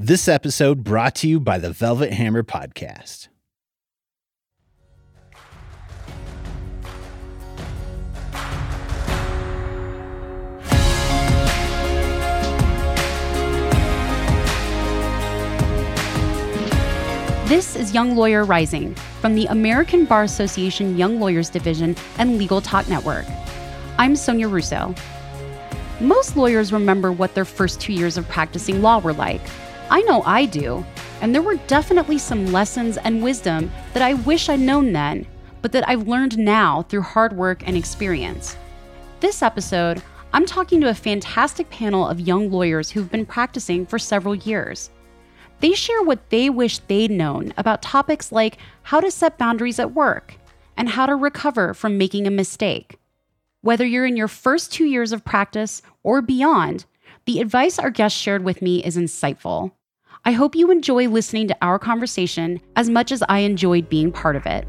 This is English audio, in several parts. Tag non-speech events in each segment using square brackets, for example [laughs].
This episode brought to you by the Velvet Hammer Podcast. This is Young Lawyer Rising from the American Bar Association Young Lawyers Division and Legal Talk Network. I'm Sonia Russo. Most lawyers remember what their first two years of practicing law were like. I know I do, and there were definitely some lessons and wisdom that I wish I'd known then, but that I've learned now through hard work and experience. This episode, I'm talking to a fantastic panel of young lawyers who've been practicing for several years. They share what they wish they'd known about topics like how to set boundaries at work and how to recover from making a mistake. Whether you're in your first two years of practice or beyond, the advice our guests shared with me is insightful. I hope you enjoy listening to our conversation as much as I enjoyed being part of it.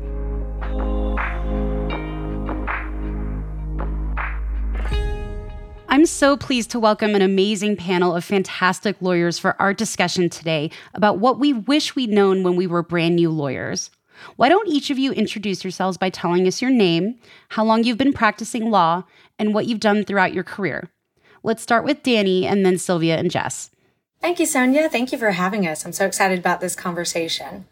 I'm so pleased to welcome an amazing panel of fantastic lawyers for our discussion today about what we wish we'd known when we were brand new lawyers. Why don't each of you introduce yourselves by telling us your name, how long you've been practicing law, and what you've done throughout your career? Let's start with Danny and then Silvia and Jess. Thank you, Sonia. Thank you for having us. I'm so excited about this conversation.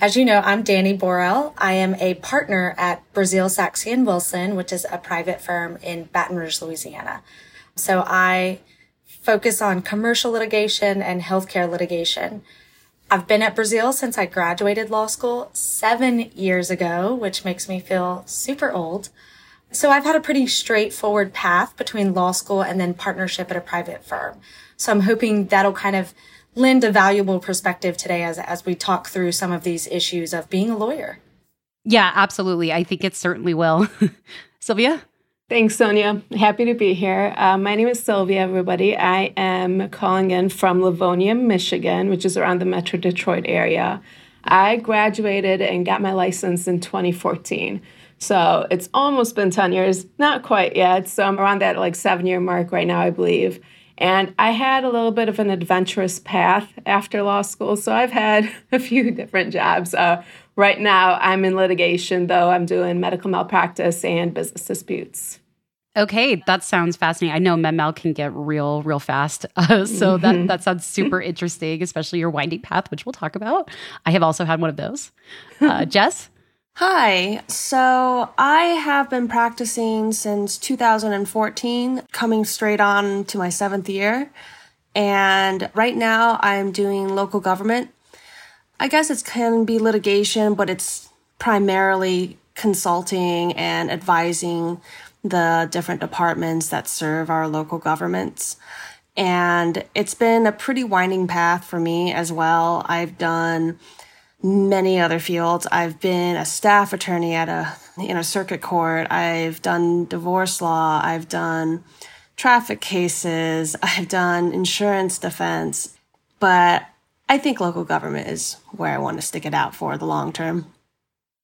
As you know, I'm Danny Borel. I am a partner at Breazeale Sachse and Wilson, which is a private firm in Baton Rouge, Louisiana. So I focus on commercial litigation and healthcare litigation. I've been at Breazeale since I graduated law school seven years ago, which makes me feel super old. So I've had a pretty straightforward path between law school and then partnership at a private firm. So I'm hoping that'll kind of lend a valuable perspective today as, as we talk through some of these issues of being a lawyer. Yeah, absolutely. I think it certainly will. [laughs] Silvia? Thanks, Sonia. Happy to be here. Uh, my name is Silvia, everybody. I am calling in from Livonia, Michigan, which is around the Metro Detroit area. I graduated and got my license in 2014. So it's almost been 10 years, not quite yet. So I'm around that like seven year mark right now, I believe. And I had a little bit of an adventurous path after law school. So I've had [laughs] a few different jobs. Uh, right now, I'm in litigation, though I'm doing medical malpractice and business disputes. Okay, that sounds fascinating. I know MedMal can get real, real fast. [laughs] Uh, so mm-hmm. that, that sounds super [laughs] interesting, especially your winding path, which we'll talk about. I have also had one of those. Uh, Jess? Hi. So I have been practicing since 2014, coming straight on to my seventh year. And right now I'm doing local government. I guess it can be litigation, but it's primarily consulting and advising the different departments that serve our local governments. And it's been a pretty winding path for me as well. I've done many other fields. I've been a staff attorney at a in a circuit court. I've done divorce law. I've done traffic cases. [laughs] I've done insurance defense. But I think local government is where I want to stick it out for the long term.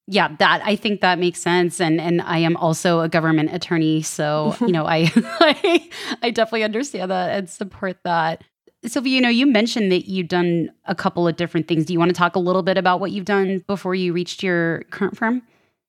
Yeah, that I think that makes sense, and and I am also a government attorney, so [laughs] you know I, [laughs] I I definitely understand that and support that. Silvia, you know, you mentioned that you've done a couple of different things. Do you want to talk a little bit about what you've done before you reached your current firm?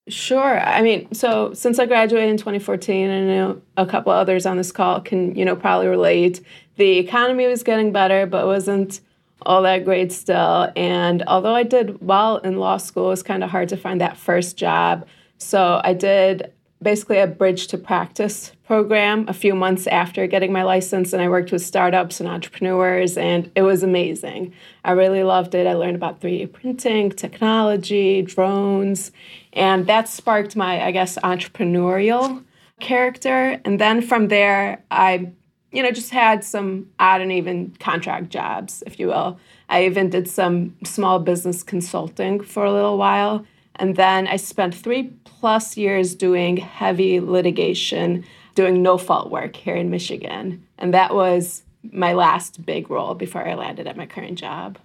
Sure. I mean, so since I graduated in 2014, and I know a couple others on this call can, you know, probably relate. The economy was getting better, but wasn't all that great still. And although I did well in law school, it was kind of hard to find that first job. So I did basically a bridge to practice program a few months after getting my license and I worked with startups and entrepreneurs and it was amazing. I really loved it. I learned about 3D printing, technology, drones, and that sparked my I guess entrepreneurial character and then from there I you know just had some odd and even contract jobs if you will. I even did some small business consulting for a little while and then I spent 3 plus years doing heavy litigation doing no fault work here in Michigan. And that was my last big role before I landed at my current job.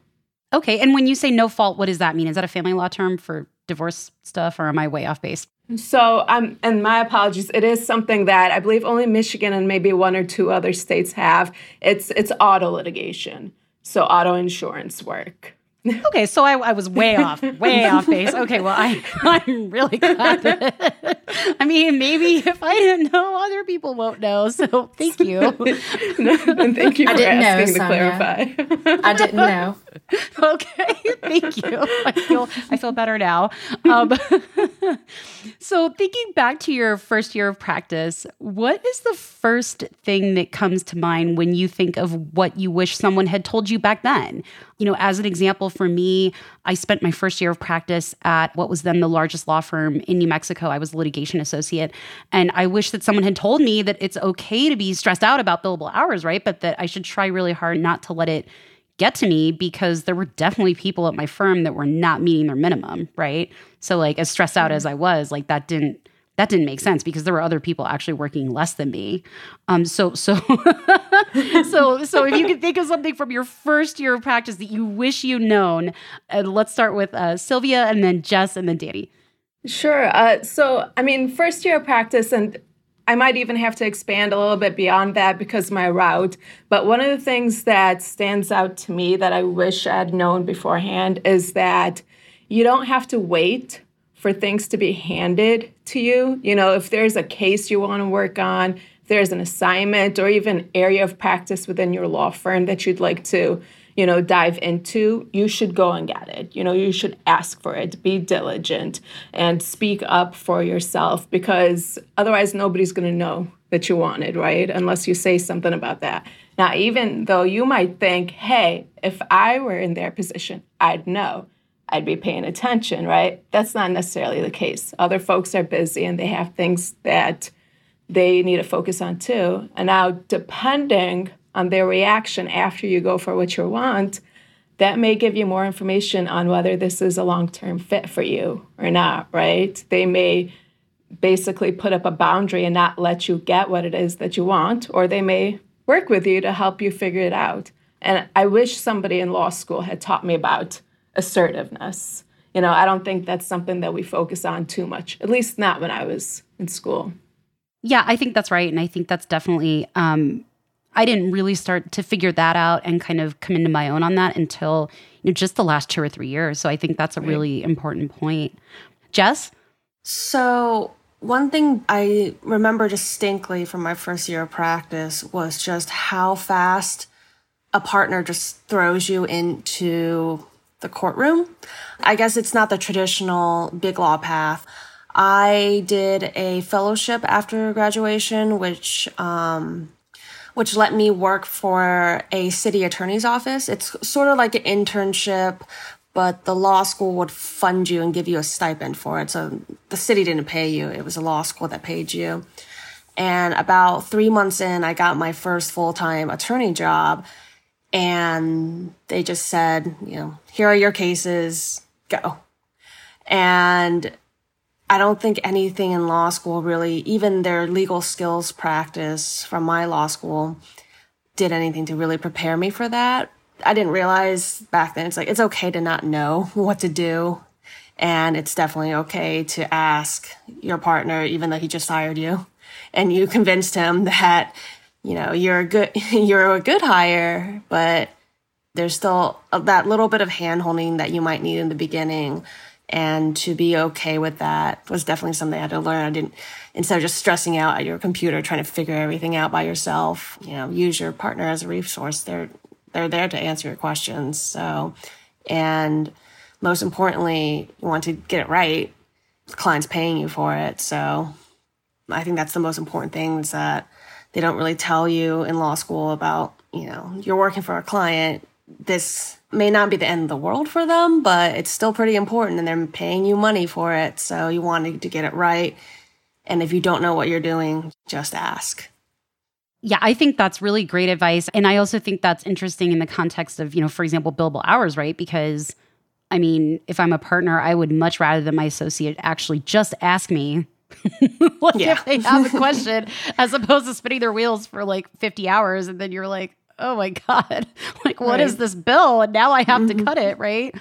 Okay. And when you say no fault, what does that mean? Is that a family law term for divorce stuff or am I way off base? So, um, and my apologies. It is something that I believe only Michigan and maybe one or two other states have. It's it's auto litigation. so auto insurance work. [laughs] okay, so I, I, was way [laughs] off, way off base. Okay, well, I, [laughs] I'm really glad. I mean, maybe if I didn't know, other people won't know. So thank you. no, thank you for asking know, to clarify. I didn't know. Okay, thank you. I feel I feel better now. Um, so thinking back to your first year of practice, what is the first thing that comes to mind when you think of what you wish someone had told you back then? You know, as an example for me, I spent my first year of practice at what was then the largest law firm in New Mexico. I was a litigation associate. And I wish that someone had told me that it's okay to be stressed out about billable hours, right? But that I should try really hard not to let it get to me because there were definitely people at my firm that were not meeting their minimum, right? So like as stressed out mm-hmm. as I was, like that didn't that didn't make sense because there were other people actually working less than me. Um, so so [laughs] so so if you can think of something from your first year of practice that you wish you'd known, uh, let's start with uh, Silvia and then Jess and then Danny. Sure. Uh, so I mean, first year of practice, and I might even have to expand a little bit beyond that because my route. But one of the things that stands out to me that I wish I'd known beforehand is that you don't have to wait for things to be handed to you. You know, if there's a case you want to work on, if there's an assignment or even area of practice within your law firm that you'd like to, you know, dive into, you should go and get it. You know, you should ask for it, be diligent, and speak up for yourself because otherwise nobody's going to know that you want it, right? Unless you say something about that. Now, even though you might think, hey, if I were in their position, I'd know. I'd be paying attention, right? That's not necessarily the case. Other folks are busy and they have things that they need to focus on too. And now, depending on their reaction after you go for what you want, that may give you more information on whether this is a long term fit for you or not, right? They may basically put up a boundary and not let you get what it is that you want, or they may work with you to help you figure it out. And I wish somebody in law school had taught me about assertiveness. You know, I don't think that's something that we focus on too much, at least not when I was in school. Yeah, I think that's right. And I think that's definitely, um, I didn't really start to figure that out and kind of come into my own on that until you know, just the last two or three years. So I think that's a right. really important point. Jess? So, one thing I remember distinctly from my first year of practice was just how fast a partner just throws you into the courtroom. I guess it's not the traditional big law path. I did a fellowship after graduation, which um, which let me work for a city attorney's office. It's sort of like an internship, but the law school would fund you and give you a stipend for it. So the city didn't pay you; it was a law school that paid you. And about three months in, I got my first full time attorney job and they just said, you know, here are your cases, go. And I don't think anything in law school really, even their legal skills practice from my law school, did anything to really prepare me for that. I didn't realize back then it's like it's okay to not know [laughs] what to do. And it's definitely okay to ask your partner, even though he just hired you and you [laughs] convinced him that you know, you're a good, [laughs] you're a good hire, but there's still that little bit of hand holding that you might need in the beginning. And to be okay with that was definitely something I had to learn. I didn't, instead of just stressing out at your computer, trying to figure everything out by yourself, you know, use your partner as a resource. They're, they're there to answer your questions. So, and most importantly, you want to get it right. The client's paying you for it. So I think that's the most important thing is that they don't really tell you in law school about, you know, you're working for a client. This may not be the end of the world for them, but it's still pretty important and they're paying you money for it. So you want to get it right. And if you don't know what you're doing, just ask. Yeah, I think that's really great advice. And I also think that's interesting in the context of, you know, for example, billable hours, right? Because I mean, if I'm a partner, I would much rather than my associate actually just ask me [laughs] like yeah. if they have a question as opposed to spinning their wheels for like 50 hours and then you're like oh my god [laughs] like what right. is this bill and now i have mm-hmm. to cut it right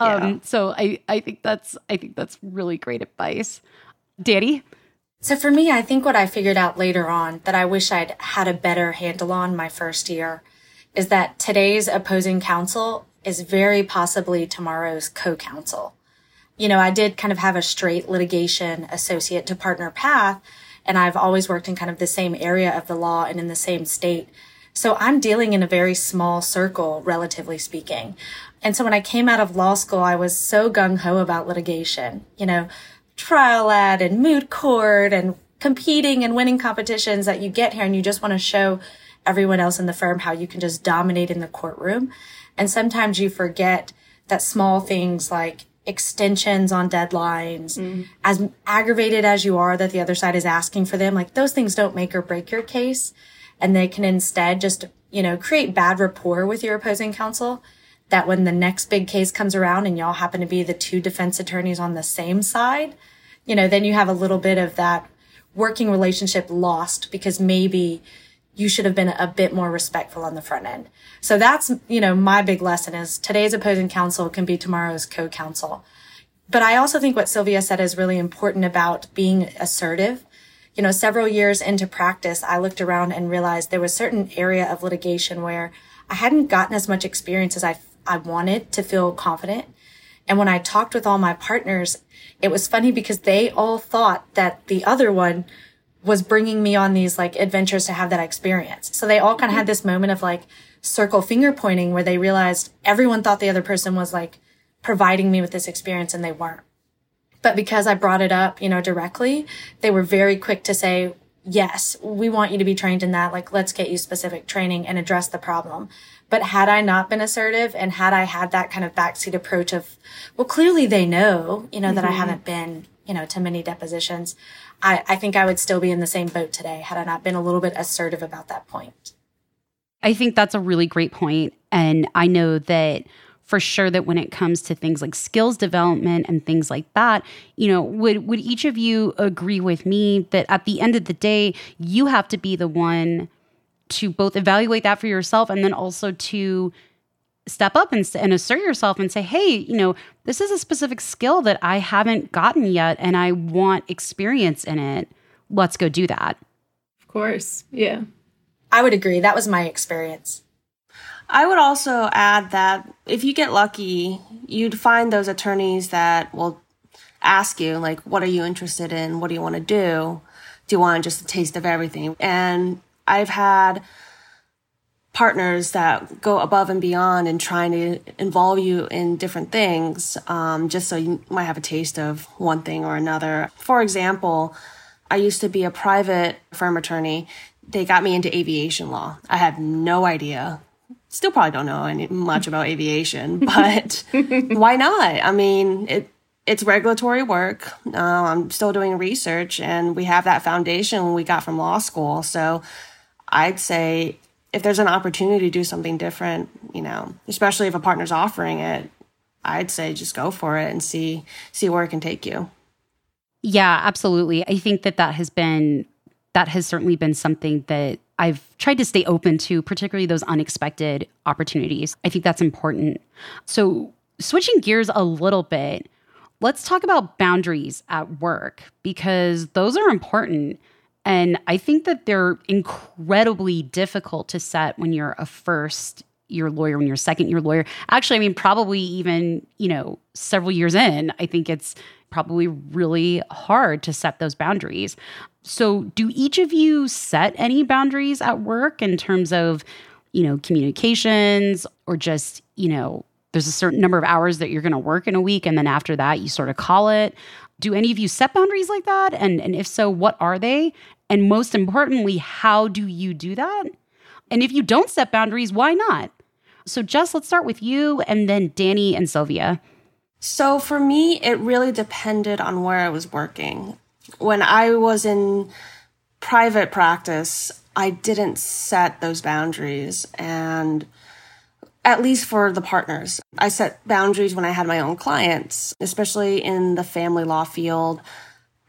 yeah. um so i i think that's i think that's really great advice danny so for me i think what i figured out later on that i wish i'd had a better handle on my first year is that today's opposing counsel is very possibly tomorrow's co-counsel. You know, I did kind of have a straight litigation associate to partner path, and I've always worked in kind of the same area of the law and in the same state. So I'm dealing in a very small circle, relatively speaking. And so when I came out of law school, I was so gung ho about litigation, you know, trial ad and moot court and competing and winning competitions that you get here and you just want to show everyone else in the firm how you can just dominate in the courtroom. And sometimes you forget that small things like extensions on deadlines, mm. as aggravated as you are that the other side is asking for them, like those things don't make or break your case. And they can instead just, you know, create bad rapport with your opposing counsel that when the next big case comes around and y'all happen to be the two defense attorneys on the same side, you know, then you have a little bit of that working relationship lost because maybe you should have been a bit more respectful on the front end. So that's, you know, my big lesson is today's opposing counsel can be tomorrow's co-counsel. But I also think what Silvia said is really important about being assertive. You know, several years into practice, I looked around and realized there was certain area of litigation where I hadn't gotten as much experience as I I wanted to feel confident. And when I talked with all my partners, it was funny because they all thought that the other one was bringing me on these like adventures to have that experience. So they all kind of had this moment of like circle finger pointing where they realized everyone thought the other person was like providing me with this experience and they weren't. But because I brought it up, you know, directly, they were very quick to say, yes, we want you to be trained in that. Like, let's get you specific training and address the problem. But had I not been assertive and had I had that kind of backseat approach of, well, clearly they know, you know, mm-hmm. that I mm-hmm. haven't been, you know, to many depositions, I, I think I would still be in the same boat today had I not been a little bit assertive about that point. I think that's a really great point. And I know that for sure that when it comes to things like skills development and things like that, you know, would would each of you agree with me that at the end of the day, you have to be the one to both evaluate that for yourself and then also to step up and, and assert yourself and say, hey, you know, this is a specific skill that I haven't gotten yet and I want experience in it. Let's go do that. Of course. Yeah. I would agree. That was my experience. I would also add that if you get lucky, you'd find those attorneys that will ask you, like, what are you interested in? What do you want to do? Do you want just a taste of everything? And I've had partners that go above and beyond and trying to involve you in different things, um, just so you might have a taste of one thing or another. For example, I used to be a private firm attorney. They got me into aviation law. I had no idea. Still probably don't know any, much about aviation, [laughs] but [laughs] why not? I mean, it, it's regulatory work. Uh, I'm still doing research, and we have that foundation we got from law school. So I'd say if there's an opportunity to do something different, you know, especially if a partner's offering it, I'd say just go for it and see see where it can take you. Yeah, absolutely. I think that that has been that has certainly been something that I've tried to stay open to, particularly those unexpected opportunities. I think that's important. So, switching gears a little bit, let's talk about boundaries at work because those are important. And I think that they're incredibly difficult to set when you're a first year lawyer, when you're a second year lawyer. Actually, I mean, probably even, you know, several years in, I think it's probably really hard to set those boundaries. So, do each of you set any boundaries at work in terms of, you know, communications or just, you know, there's a certain number of hours that you're going to work in a week and then after that you sort of call it do any of you set boundaries like that and and if so what are they and most importantly, how do you do that? And if you don't set boundaries, why not? So, Jess, let's start with you and then Danny and Silvia. So, for me, it really depended on where I was working. When I was in private practice, I didn't set those boundaries. And at least for the partners, I set boundaries when I had my own clients, especially in the family law field.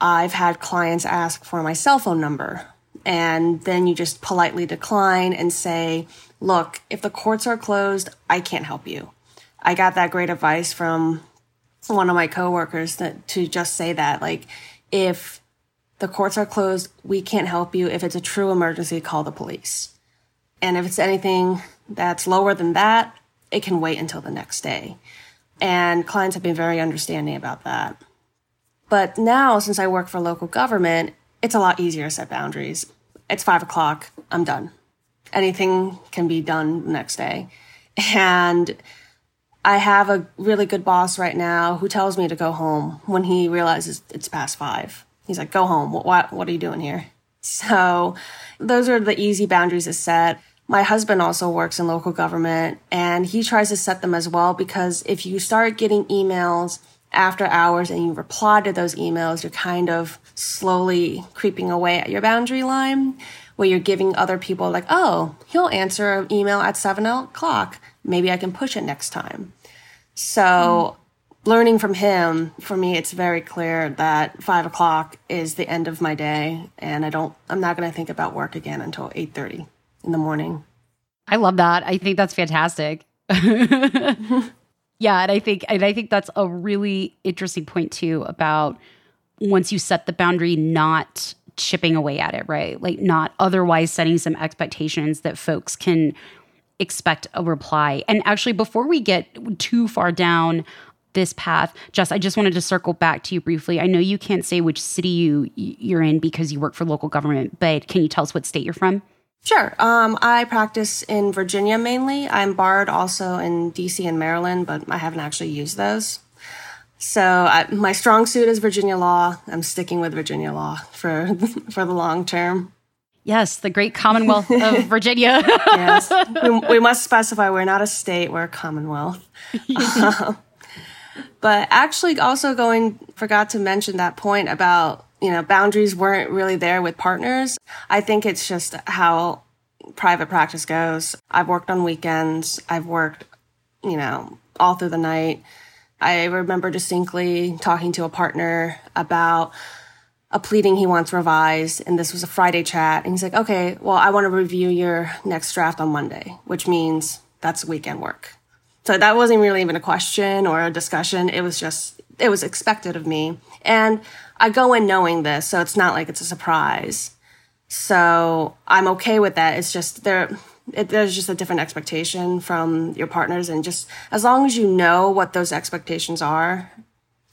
I've had clients ask for my cell phone number and then you just politely decline and say, look, if the courts are closed, I can't help you. I got that great advice from one of my coworkers that to just say that like if the courts are closed, we can't help you. If it's a true emergency, call the police. And if it's anything that's lower than that, it can wait until the next day. And clients have been very understanding about that. But now, since I work for local government, it's a lot easier to set boundaries. It's five o'clock, I'm done. Anything can be done the next day. And I have a really good boss right now who tells me to go home when he realizes it's past five. He's like, go home. What, what, what are you doing here? So those are the easy boundaries to set. My husband also works in local government and he tries to set them as well because if you start getting emails after hours and you reply to those emails, you're kind of slowly creeping away at your boundary line where you're giving other people like, oh, he'll answer an email at seven o'clock. Maybe I can push it next time. So mm. learning from him, for me, it's very clear that five o'clock is the end of my day. And I don't, I'm not going to think about work again until 830 in the morning. I love that. I think that's fantastic. [laughs] Yeah, and I think and I think that's a really interesting point too about once you set the boundary not chipping away at it, right? Like not otherwise setting some expectations that folks can expect a reply. And actually before we get too far down this path, Jess, I just wanted to circle back to you briefly. I know you can't say which city you you're in because you work for local government, but can you tell us what state you're from? Sure. Um, I practice in Virginia mainly. I'm barred also in DC and Maryland, but I haven't actually used those. So I, my strong suit is Virginia law. I'm sticking with Virginia law for [laughs] for the long term. Yes, the great Commonwealth of [laughs] Virginia. yes, [laughs] we, we, must specify we're not a state; we're a Commonwealth. um, but actually, also going forgot to mention that point about you know, boundaries weren't really there with partners. I think it's just how private practice goes. I've worked on weekends. I've worked, you know, all through the night. I remember distinctly talking to a partner about a pleading he wants revised, and this was a Friday chat. And he's like, okay, well, I want to review your next draft on Monday, which means that's weekend work. So that wasn't really even a question or a discussion. It was just, it was expected of me. And I go in knowing this, so it's not like it's a surprise. So I'm okay with that. It's just there. It, there's just a different expectation from your partners, and just as long as you know what those expectations are,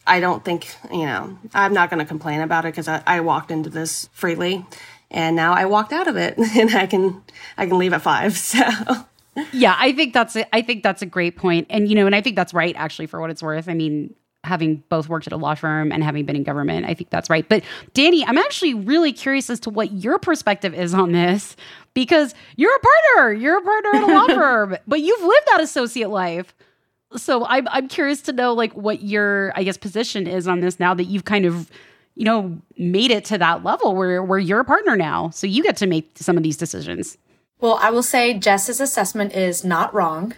I don't think you know. I'm not going to complain about it because I, I walked into this freely, and now I walked out of it, [laughs] and I can I can leave at five. [laughs] So yeah, I think that's a, I think that's a great point, and you know, and I think that's right actually for what it's worth. I mean, having both worked at a law firm and having been in government. I think that's right. But Danny, I'm actually really curious as to what your perspective is on this because you're a partner, you're a partner at a law [laughs] firm, but you've lived that associate life. So I'm I'm curious to know like what your I guess position is on this now that you've kind of you know made it to that level where where you're a partner now. So you get to make some of these decisions. Well, I will say Jess's assessment is not wrong.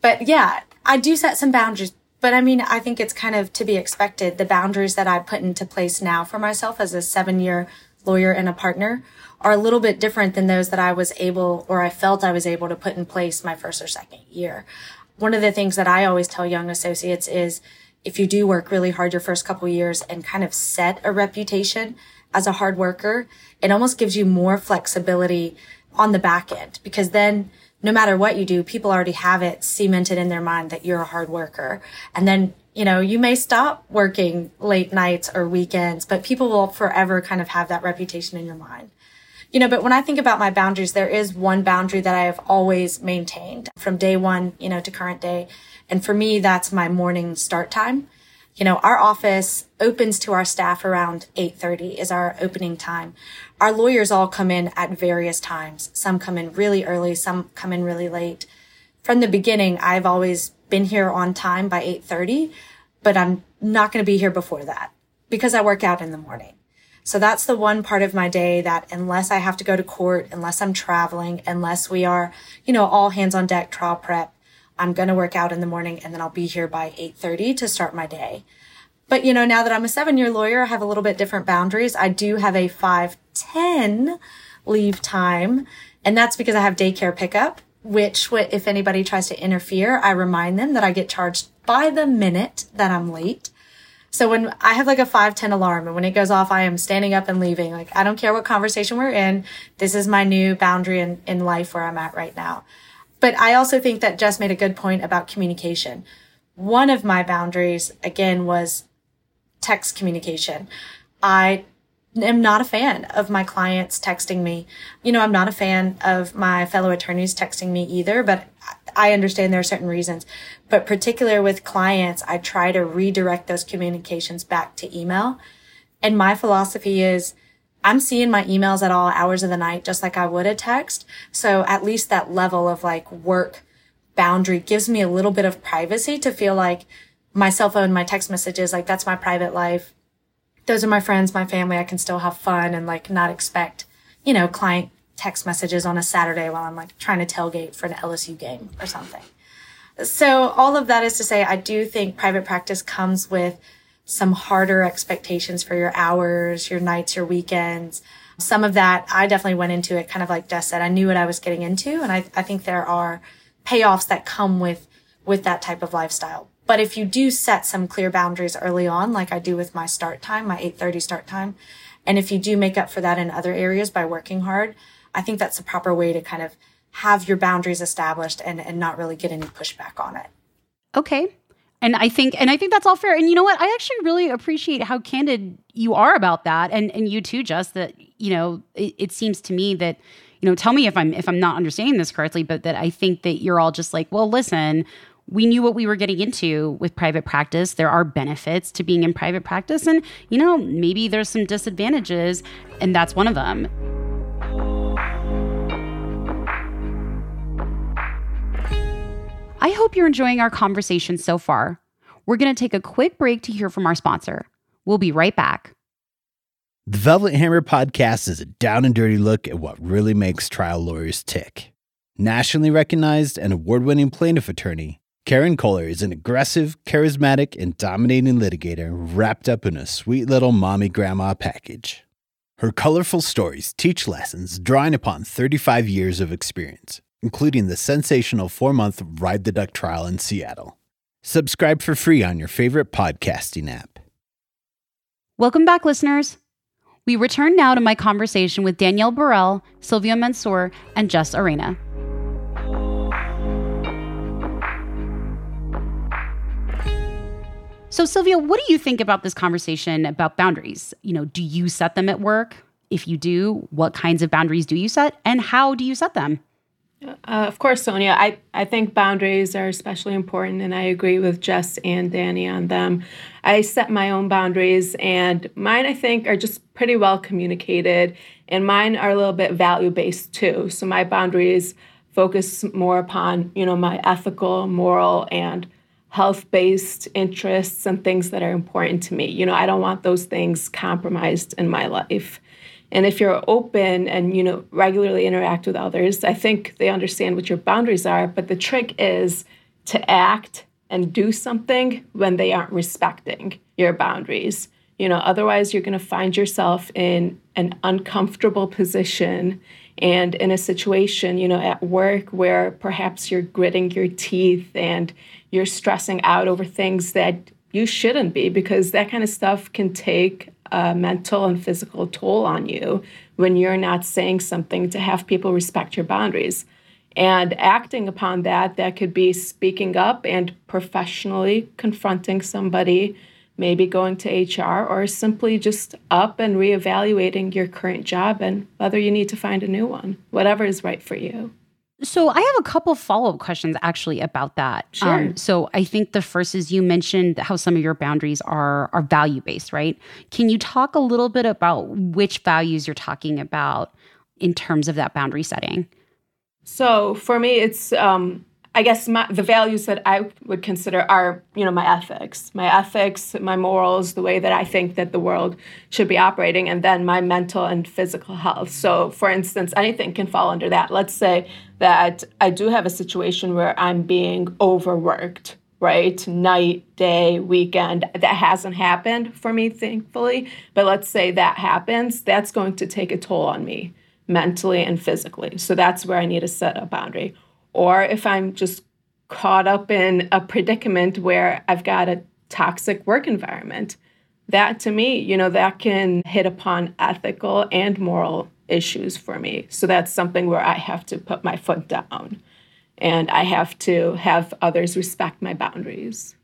But yeah, I do set some boundaries but I mean, I think it's kind of to be expected. The boundaries that I put into place now for myself as a seven year lawyer and a partner are a little bit different than those that I was able or I felt I was able to put in place my first or second year. One of the things that I always tell young associates is if you do work really hard your first couple years and kind of set a reputation as a hard worker, it almost gives you more flexibility on the back end because then no matter what you do, people already have it cemented in their mind that you're a hard worker. And then, you know, you may stop working late nights or weekends, but people will forever kind of have that reputation in your mind. You know, but when I think about my boundaries, there is one boundary that I have always maintained from day one, you know, to current day. And for me, that's my morning start time you know, our office opens to our staff around 8:30 is our opening time. Our lawyers all come in at various times. Some come in really early, some come in really late. From the beginning, I've always been here on time by 8:30, but I'm not going to be here before that because I work out in the morning. So that's the one part of my day that unless I have to go to court, unless I'm traveling, unless we are, you know, all hands on deck trial prep, I'm going to work out in the morning and then I'll be here by 8:30 to start my day. But you know, now that I'm a 7-year lawyer, I have a little bit different boundaries. I do have a 5:10 leave time, and that's because I have daycare pickup, which if anybody tries to interfere, I remind them that I get charged by the minute that I'm late. So when I have like a 510 alarm and when it goes off, I am standing up and leaving. Like, I don't care what conversation we're in. This is my new boundary in, in life where I'm at right now. But I also think that Jess made a good point about communication. One of my boundaries, again, was text communication. I am not a fan of my clients texting me. You know, I'm not a fan of my fellow attorneys texting me either, but I understand there are certain reasons. But particular with clients, I try to redirect those communications back to email. And my philosophy is I'm seeing my emails at all hours of the night, just like I would a text. So at least that level of like work boundary gives me a little bit of privacy to feel like my cell phone, my text messages, like that's my private life those are my friends, my family. I can still have fun and like not expect, you know, client text messages on a Saturday while I'm like trying to tailgate for an LSU game or something. So all of that is to say, I do think private practice comes with some harder expectations for your hours, your nights, your weekends. Some of that, I definitely went into it kind of like Jess said. I knew what I was getting into. And I, I think there are payoffs that come with, with that type of lifestyle. But if you do set some clear boundaries early on, like I do with my start time, my 8:30 start time, and if you do make up for that in other areas by working hard, I think that's the proper way to kind of have your boundaries established and, and not really get any pushback on it. Okay. And I think and I think that's all fair. And you know what? I actually really appreciate how candid you are about that. And and you too, just that, you know, it, it seems to me that you know tell me if i'm if i'm not understanding this correctly but that i think that you're all just like well listen we knew what we were getting into with private practice. There are benefits to being in private practice, and you know, maybe there's some disadvantages, and that's one of them. I hope you're enjoying our conversation so far. We're going to take a quick break to hear from our sponsor. We'll be right back. The Velvet Hammer podcast is a down and dirty look at what really makes trial lawyers tick. Nationally recognized and award winning plaintiff attorney, Karen Koehler is an aggressive, charismatic, and dominating litigator wrapped up in a sweet little mommy grandma package. Her colorful stories teach lessons drawing upon 35 years of experience, including the sensational four month Ride the Duck trial in Seattle. Subscribe for free on your favorite podcasting app. Welcome back, listeners. We return now to my conversation with Danielle Borel, Silvia Mansoor, and Jess Arena. So, Sylvia, what do you think about this conversation about boundaries? You know, do you set them at work? If you do, what kinds of boundaries do you set and how do you set them? Uh, of course, Sonia. I, I think boundaries are especially important, and I agree with Jess and Danny on them. I set my own boundaries, and mine, I think, are just pretty well communicated, and mine are a little bit value based too. So my boundaries focus more upon, you know, my ethical, moral, and health based interests and things that are important to me. You know, I don't want those things compromised in my life. And if you're open and you know regularly interact with others, I think they understand what your boundaries are, but the trick is to act and do something when they aren't respecting your boundaries. You know, otherwise you're going to find yourself in an uncomfortable position and in a situation, you know, at work where perhaps you're gritting your teeth and you're stressing out over things that you shouldn't be because that kind of stuff can take a mental and physical toll on you when you're not saying something to have people respect your boundaries. And acting upon that, that could be speaking up and professionally confronting somebody, maybe going to HR, or simply just up and reevaluating your current job and whether you need to find a new one, whatever is right for you. So I have a couple of follow up questions actually about that. Sure. Um, so I think the first is you mentioned how some of your boundaries are are value based, right? Can you talk a little bit about which values you're talking about in terms of that boundary setting? So for me, it's um, I guess my, the values that I would consider are, you know, my ethics, my ethics, my morals, the way that I think that the world should be operating, and then my mental and physical health. So, for instance, anything can fall under that. Let's say that I do have a situation where I'm being overworked, right? Night, day, weekend. That hasn't happened for me, thankfully. But let's say that happens, that's going to take a toll on me mentally and physically. So, that's where I need to set a boundary or if I'm just caught up in a predicament where I've got a toxic work environment. That to me, you know, that can hit upon ethical and moral issues for me. So that's something where I have to put my foot down. and I have to have others respect my boundaries.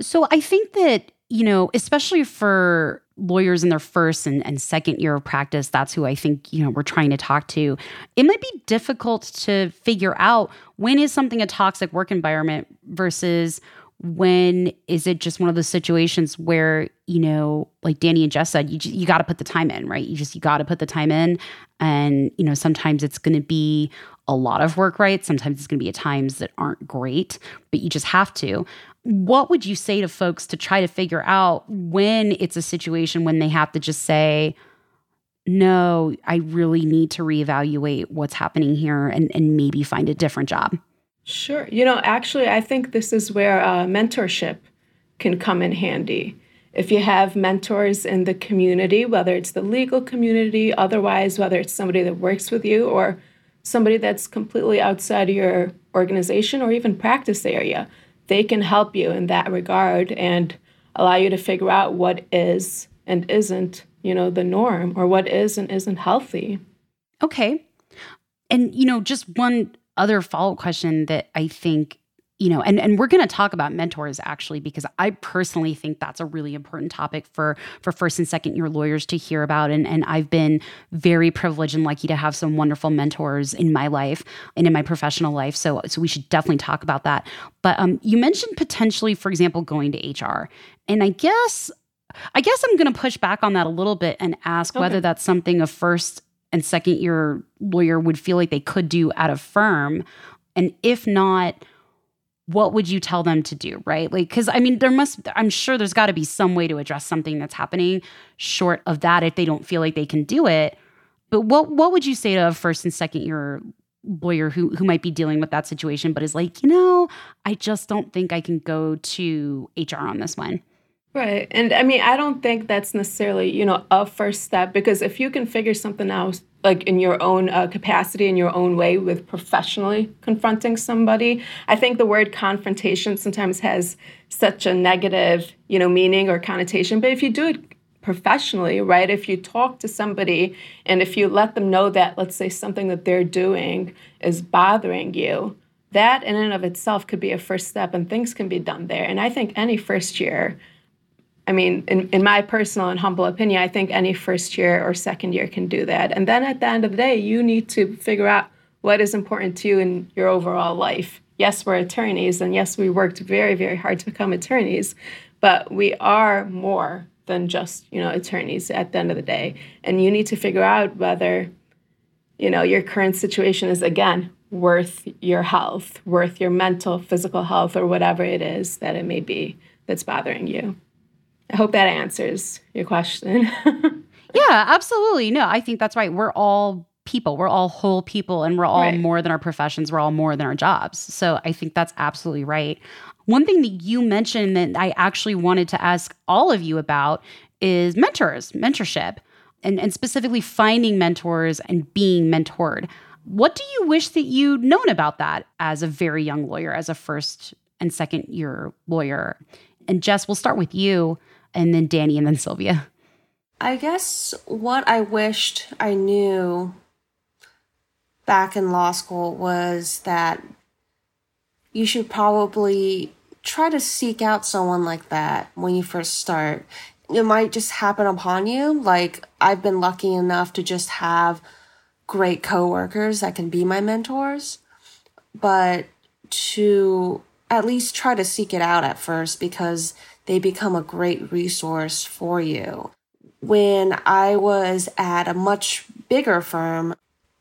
So I think that, you know, especially for lawyers in their first and, and second year of practice, that's who I think, you know, we're trying to talk to. It might be difficult to figure out when is something a toxic work environment versus when is it just one of those situations where you know like danny and jess said you, you got to put the time in right? You just you got to put the time in. And you know sometimes it's going to be a lot of work right? Sometimes it's going to be at times that aren't great but you just have to what would you say to folks to try to figure out when it's a situation when they have to just say no i really need to reevaluate what's happening here and, and maybe find a different job Sure. You know, actually, I think this is where uh, mentorship can come in handy. If you have mentors in the community, whether it's the legal community, otherwise, whether it's somebody that works with you or somebody that's completely outside of your organization or even practice area, they can help you in that regard and allow you to figure out what is and isn't, you know, the norm or what is and isn't healthy. Okay. And, you know, just one other follow-up question that I think you know and, and we're going to talk about mentors actually because i personally think that's a really important topic for for first and second year lawyers to hear about and, and i've been very privileged and lucky to have some wonderful mentors in my life and in my professional life so so we should definitely talk about that but um, you mentioned potentially for example going to hr and i guess i guess i'm going to push back on that a little bit and ask okay. whether that's something a first and second year lawyer would feel like they could do at a firm? And if not, what would you tell them to do, right? Like, because I mean, there must, I'm sure there's got to be some way to address something that's happening short of that if they don't feel like they can do it. But what what would you say to a first and second year lawyer who who might be dealing with that situation, but is like, you know, I just don't think I can go to HR on this one. Right. And I mean, I don't think that's necessarily, you know, a first step because if you can figure something out like in your own uh, capacity in your own way with professionally confronting somebody, I think the word confrontation sometimes has such a negative, you know, meaning or connotation, but if you do it professionally, right? If you talk to somebody and if you let them know that let's say something that they're doing is bothering you, that in and of itself could be a first step and things can be done there. And I think any first year I mean, in, in my personal and humble opinion, I think any first year or second year can do that. And then at the end of the day, you need to figure out what is important to you in your overall life. Yes, we're attorneys, and yes, we worked very, very hard to become attorneys, but we are more than just, you know, attorneys at the end of the day. And you need to figure out whether, you know, your current situation is, again, worth your health, worth your mental, physical health, or whatever it is that it may be that's bothering you. I hope that answers your question. [laughs] yeah, absolutely. No, I think that's right. We're all people. We're all whole people and we're all right. more than our professions. We're all more than our jobs. So I think that's absolutely right. One thing that you mentioned that I actually wanted to ask all of you about is mentors, mentorship, and, and specifically finding mentors and being mentored. What do you wish that you'd known about that as a very young lawyer, as a first and second year lawyer? And Jess, we'll start with you and then Danny, and then Silvia. I guess what I wished I knew back in law school was that you should probably try to seek out someone like that when you first start. It might just happen upon you. Like, I've been lucky enough to just have great coworkers that can be my mentors, but to at least try to seek it out at first because they become a great resource for you. When I was at a much bigger firm,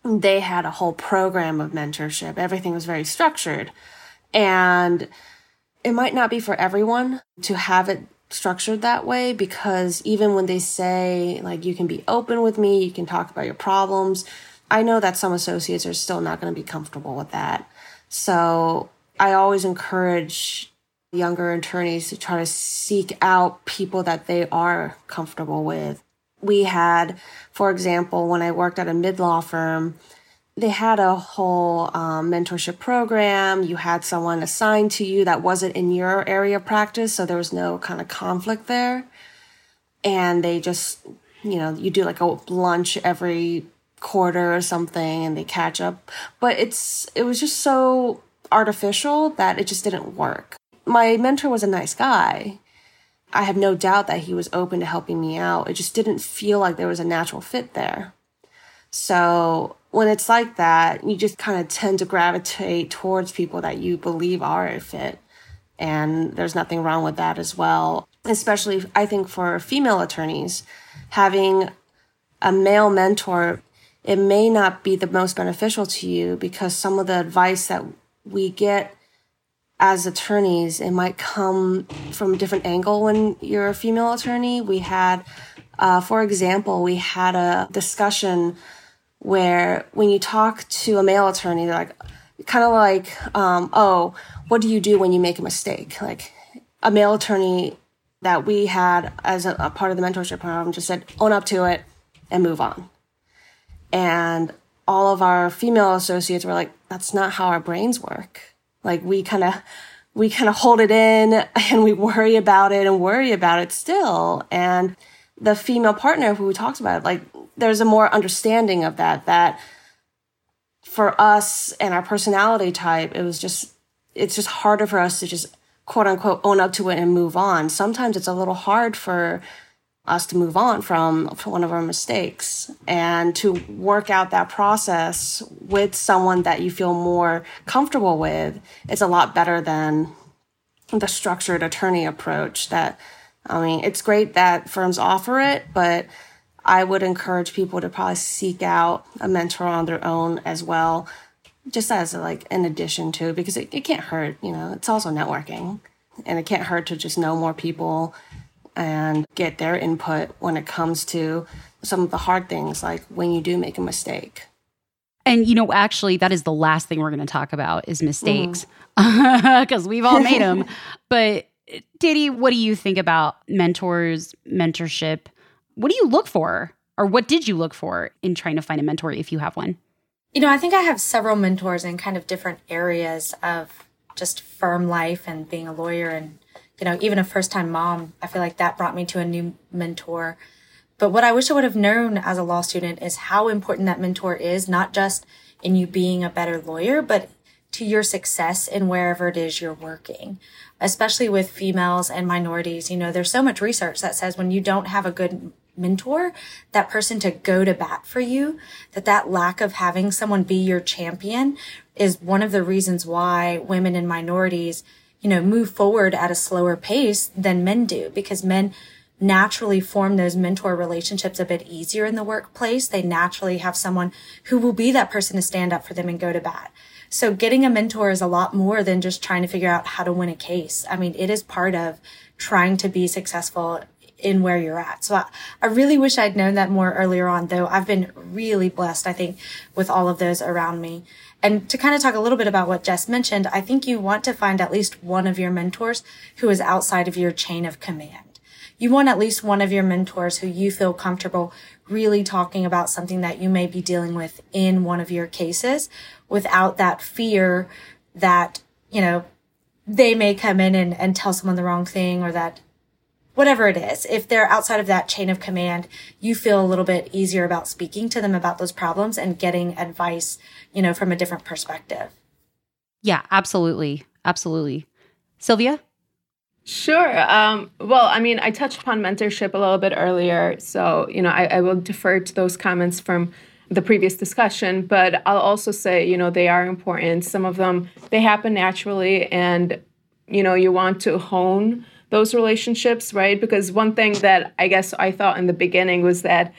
they had a whole program of mentorship. Everything was very structured. And it might not be for everyone to have it structured that way because even when they say, like, you can be open with me, you can talk about your problems, I know that some associates are still not going to be comfortable with that. So I always encourage younger attorneys to try to seek out people that they are comfortable with. We had, for example, when I worked at a mid law firm, they had a whole um, mentorship program. You had someone assigned to you that wasn't in your area of practice, so there was no kind of conflict there. And they just, you know, you do like a lunch every quarter or something and they catch up. But it's, it was just so artificial that it just didn't work. My mentor was a nice guy. I have no doubt that he was open to helping me out. It just didn't feel like there was a natural fit there. So when it's like that, you just kind of tend to gravitate towards people that you believe are a fit. And there's nothing wrong with that as well. Especially, I think, for female attorneys, having a male mentor, it may not be the most beneficial to you because some of the advice that we get as attorneys, it might come from a different angle when you're a female attorney. We had, uh, for example, we had a discussion where when you talk to a male attorney, they're like, kind of like, um, oh, what do you do when you make a mistake? Like a male attorney that we had as a, a part of the mentorship program just said, own up to it and move on. And all of our female associates were like, that's not how our brains work. Like we kind of, we kind of hold it in [laughs] and we worry about it and worry about it still. And the female partner who talks about it, like there's a more understanding of that that for us and our personality type it was just it's just harder for us to just quote unquote own up to it and move on sometimes it's a little hard for us to move on from, one of our mistakes and to work out that process with someone that you feel more comfortable with it's a lot better than the structured attorney approach that i mean it's great that firms offer it but I would encourage people to probably seek out a mentor on their own as well, just as like an addition to, because it, it can't hurt, you know, it's also networking and it can't hurt to just know more people and get their input when it comes to some of the hard things, like when you do make a mistake. And you know, actually, that is the last thing we're going to talk about is mistakes, [laughs] because mm. we've all made them. [laughs] but Diddy, what do you think about mentors, mentorship, what do you look for? Or what did you look for in trying to find a mentor if you have one? You know, I think I have several mentors in kind of different areas of just firm life and being a lawyer and, you know, even a first time mom. I feel like that brought me to a new mentor. But what I wish I would have known as a law student is how important that mentor is, not just in you being a better lawyer, but to your success in wherever it is you're working, especially with females and minorities. You know, there's so much research that says when you don't have a good mentor, that person to go to bat for you, that that lack of having someone be your champion is one of the reasons why women and minorities, you know, move forward at a slower pace than men do because men naturally form those mentor relationships a bit easier in the workplace. They naturally have someone who will be that person to stand up for them and go to bat. So getting a mentor is a lot more than just trying to figure out how to win a case. I mean, it is part of trying to be successful in where you're at. So I, I really wish I'd known that more earlier on, though I've been really blessed, I think, with all of those around me. And to kind of talk a little bit about what Jess mentioned, I think you want to find at least one of your mentors who is outside of your chain of command. You want at least one of your mentors who you feel comfortable really talking about something that you may be dealing with in one of your cases without that fear that, you know, they may come in and, and tell someone the wrong thing or that whatever it is, if they're outside of that chain of command, you feel a little bit easier about speaking to them about those problems and getting advice, you know, from a different perspective. Yeah, absolutely. Absolutely. Silvia? Sure. Um, well, I mean, I touched upon mentorship a little bit earlier. So, you know, I, I will defer to those comments from the previous discussion, but I'll also say, you know, they are important. Some of them, they happen naturally, and, you know, you want to hone those relationships, right? Because one thing that I guess I thought in the beginning was that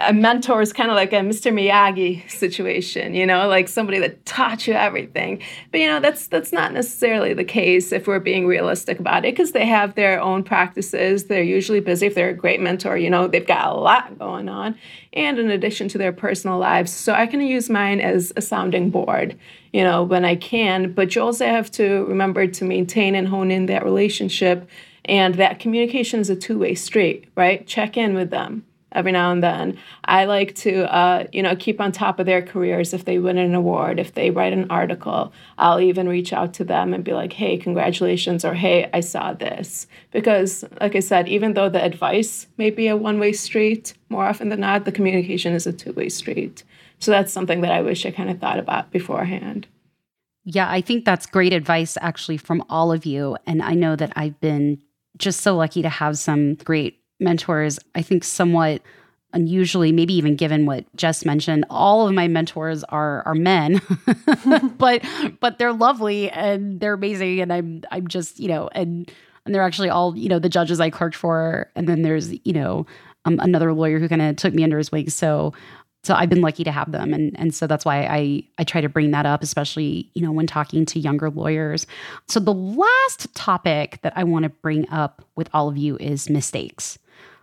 a mentor is kind of like a Mr. Miyagi situation, you know, like somebody that taught you everything. But you know, that's that's not necessarily the case if we're being realistic about it, because they have their own practices. They're usually busy. If they're a great mentor, you know, they've got a lot going on, and in addition to their personal lives. So I can use mine as a sounding board, you know, when I can. But you also have to remember to maintain and hone in that relationship and that communication is a two way street, right? Check in with them every now and then. I like to, uh, you know, keep on top of their careers. If they win an award, if they write an article, I'll even reach out to them and be like, "Hey, congratulations!" or "Hey, I saw this." Because, like I said, even though the advice may be a one-way street, more often than not, the communication is a two-way street. So that's something that I wish I kind of thought about beforehand. Yeah, I think that's great advice actually from all of you. And I know that I've been just so lucky to have some great mentors. I think somewhat unusually, maybe even given what Jess mentioned, all of my mentors are are men, [laughs] but but they're lovely and they're amazing, and I'm I'm just you know and and they're actually all you know the judges I clerked for, and then there's you know um, another lawyer who kind of took me under his wing. So so I've been lucky to have them, and and so that's why I I try to bring that up, especially you know when talking to younger lawyers. So the last topic that I want to bring up with all of you is mistakes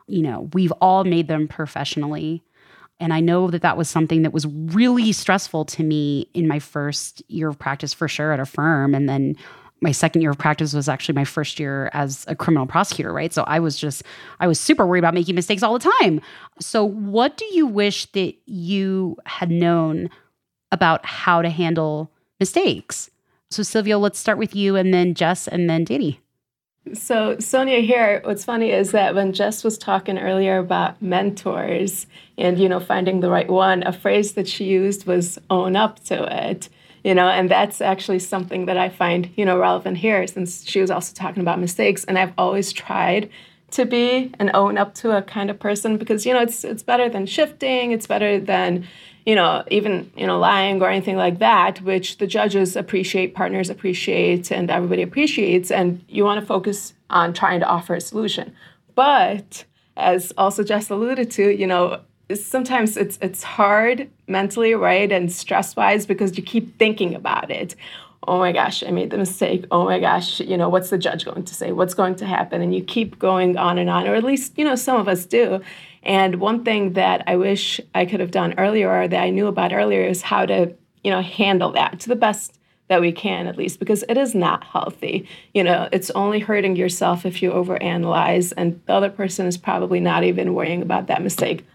you know, we've all made them professionally. And I know that that was something that was really stressful to me in my first year of practice for sure at a firm. And then my second year of practice was actually my first year as a criminal prosecutor, right? So I was just, I was super worried about making mistakes all the time. So, what do you wish that you had known about how to handle mistakes? So, Silvia, let's start with you and then Jess and then Danny. So, Sonia here, what's funny is that when Jess was talking earlier about mentors and, you know, finding the right one, a phrase that she used was own up to it, you know, and that's actually something that I find, you know, relevant here since she was also talking about mistakes. And I've always tried to be and own up to a kind of person because, you know, it's, it's better than shifting, it's better than, you know, even, you know, lying or anything like that, which the judges appreciate, partners appreciate, and everybody appreciates. And you want to focus on trying to offer a solution. But as also Jess alluded to, you know, sometimes it's it's hard mentally, right, and stress wise because you keep thinking about it. Oh my gosh, I made the mistake. Oh my gosh, you know, what's the judge going to say? What's going to happen? And you keep going on and on, or at least, you know, some of us do. And one thing that I wish I could have done earlier or that I knew about earlier is how to, you know, handle that to the best that we can at least because it is not healthy. You know, it's only hurting yourself if you overanalyze and the other person is probably not even worrying about that mistake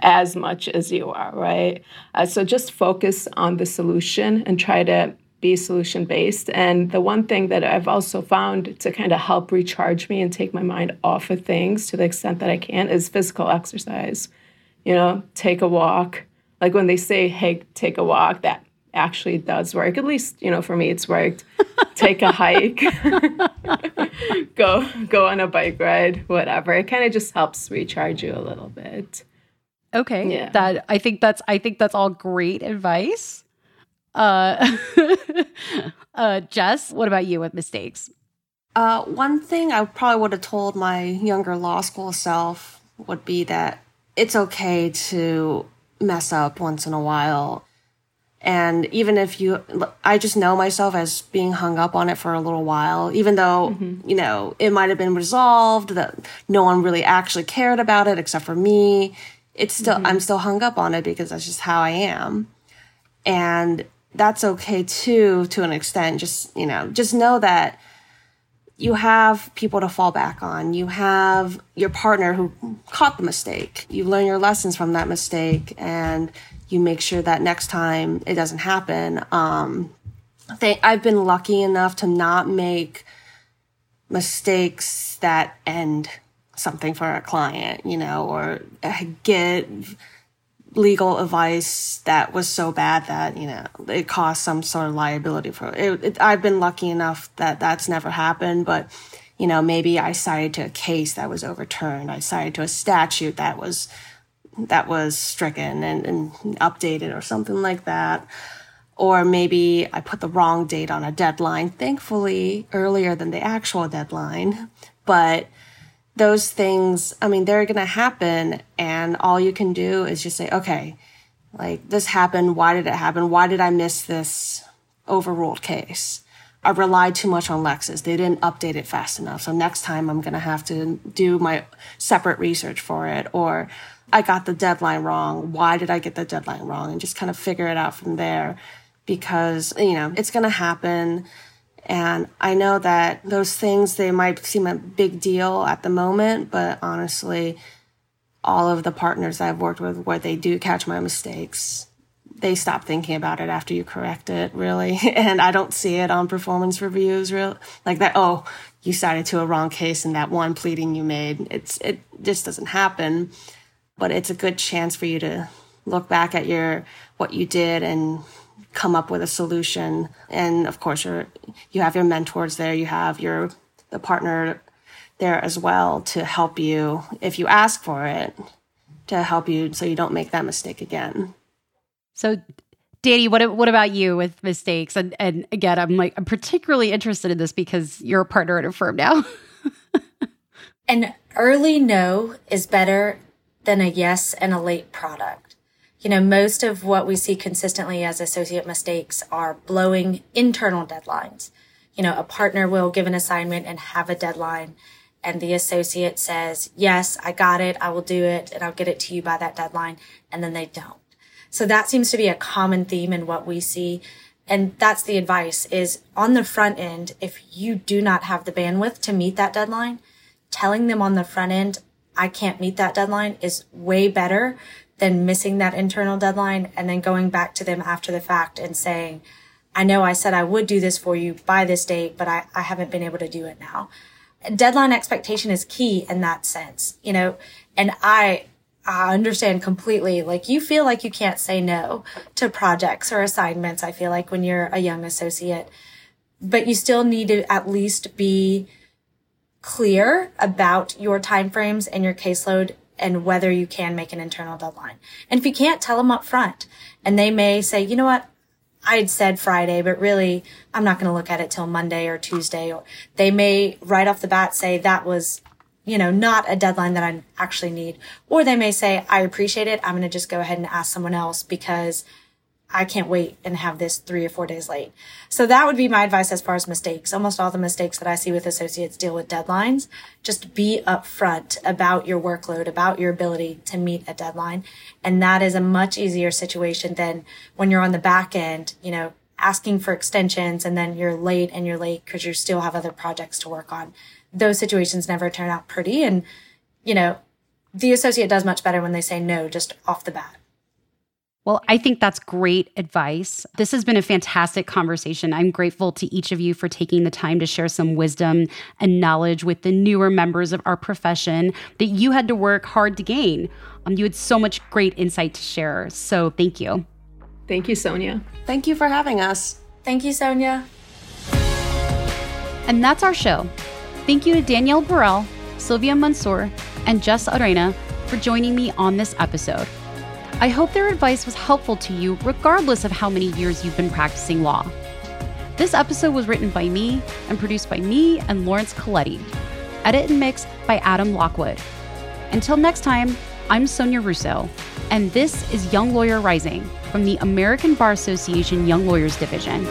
as much as you are, right? Uh, so just focus on the solution and try to be solution based. And the one thing that I've also found to kind of help recharge me and take my mind off of things to the extent that I can is physical exercise. You know, take a walk. Like when they say, hey, take a walk, that actually does work. At least, you know, for me, it's worked. [laughs] take a hike, [laughs] go go on a bike ride, whatever. It kind of just helps recharge you a little bit. Okay. Yeah. That I think that's I think that's all great advice. Uh, [laughs] uh, Jess, what about you with mistakes? Uh, one thing I probably would have told my younger law school self would be that it's okay to mess up once in a while. And even if you, I just know myself as being hung up on it for a little while, even though, mm-hmm. you know, it might have been resolved, that no one really actually cared about it except for me. It's still, mm-hmm. I'm still hung up on it because that's just how I am. And that's okay too, to an extent. Just, you know, just know that you have people to fall back on. You have your partner who caught the mistake. You learn your lessons from that mistake and you make sure that next time it doesn't happen. Um, they, I've been lucky enough to not make mistakes that end something for a client, you know, or get legal advice that was so bad that you know it caused some sort of liability for it, it, I've been lucky enough that that's never happened, but you know maybe I cited to a case that was overturned. I cited to a statute that was that was stricken and, and updated or something like that. Or maybe I put the wrong date on a deadline, thankfully earlier than the actual deadline. But those things, I mean, they're going to happen. And all you can do is just say, okay, like this happened. Why did it happen? Why did I miss this overruled case? I relied too much on Lexis. They didn't update it fast enough. So next time I'm going to have to do my separate research for it. Or I got the deadline wrong. Why did I get the deadline wrong? And just kind of figure it out from there because, you know, it's going to happen and I know that those things, they might seem a big deal at the moment, but honestly, all of the partners I've worked with where they do catch my mistakes, they stop thinking about it after you correct it, really. [laughs] And I don't see it on performance reviews, real like that. Oh, you cited to a wrong case in that one pleading you made. It's it just doesn't happen, but it's a good chance for you to look back at your what you did and come up with a solution. And of course, you you have your mentors there, you have your the partner there as well to help you if you ask for it to help you so you don't make that mistake again. So Danny, what what about you with mistakes? And and again, I'm like I'm particularly interested in this because you're a partner at a firm now. [laughs] An early no is better than a yes and a late product. You know, most of what we see consistently as associate mistakes are blowing internal deadlines. You know, a partner will give an assignment and have a deadline and the associate says, yes, I got it. I will do it and I'll get it to you by that deadline. And then they don't. So that seems to be a common theme in what we see. And that's the advice is on the front end, if you do not have the bandwidth to meet that deadline, telling them on the front end, I can't meet that deadline is way better than missing that internal deadline and then going back to them after the fact and saying, I know I said I would do this for you by this date, but I, I haven't been able to do it now. Deadline expectation is key in that sense, you know, and I, I understand completely. Like you feel like you can't say no to projects or assignments. I feel like when you're a young associate, but you still need to at least be clear about your timeframes and your caseload and whether you can make an internal deadline. And if you can't, tell them up front. And they may say, you know what? I had said Friday, but really I'm not going to look at it till Monday or Tuesday. Or they may right off the bat say that was you know, not a deadline that I actually need. Or they may say, I appreciate it. I'm going to just go ahead and ask someone else because I can't wait and have this three or four days late. So that would be my advice as far as mistakes. Almost all the mistakes that I see with associates deal with deadlines. Just be upfront about your workload, about your ability to meet a deadline. And that is a much easier situation than when you're on the back end, you know, asking for extensions and then you're late and you're late because you still have other projects to work on those situations never turn out pretty. And, you know, the associate does much better when they say no just off the bat. Well, I think that's great advice. This has been a fantastic conversation. I'm grateful to each of you for taking the time to share some wisdom and knowledge with the newer members of our profession that you had to work hard to gain. Um, you had so much great insight to share. So thank you. Thank you, Sonia. Thank you for having us. Thank you, Sonia. And that's our show. Thank you to Danielle Borel, Silvia Mansoor, and Jess Arena for joining me on this episode. I hope their advice was helpful to you regardless of how many years you've been practicing law. This episode was written by me and produced by me and Lawrence Coletti. Edit and mix by Adam Lockwood. Until next time, I'm Sonia Russo, and this is Young Lawyer Rising from the American Bar Association Young Lawyers Division.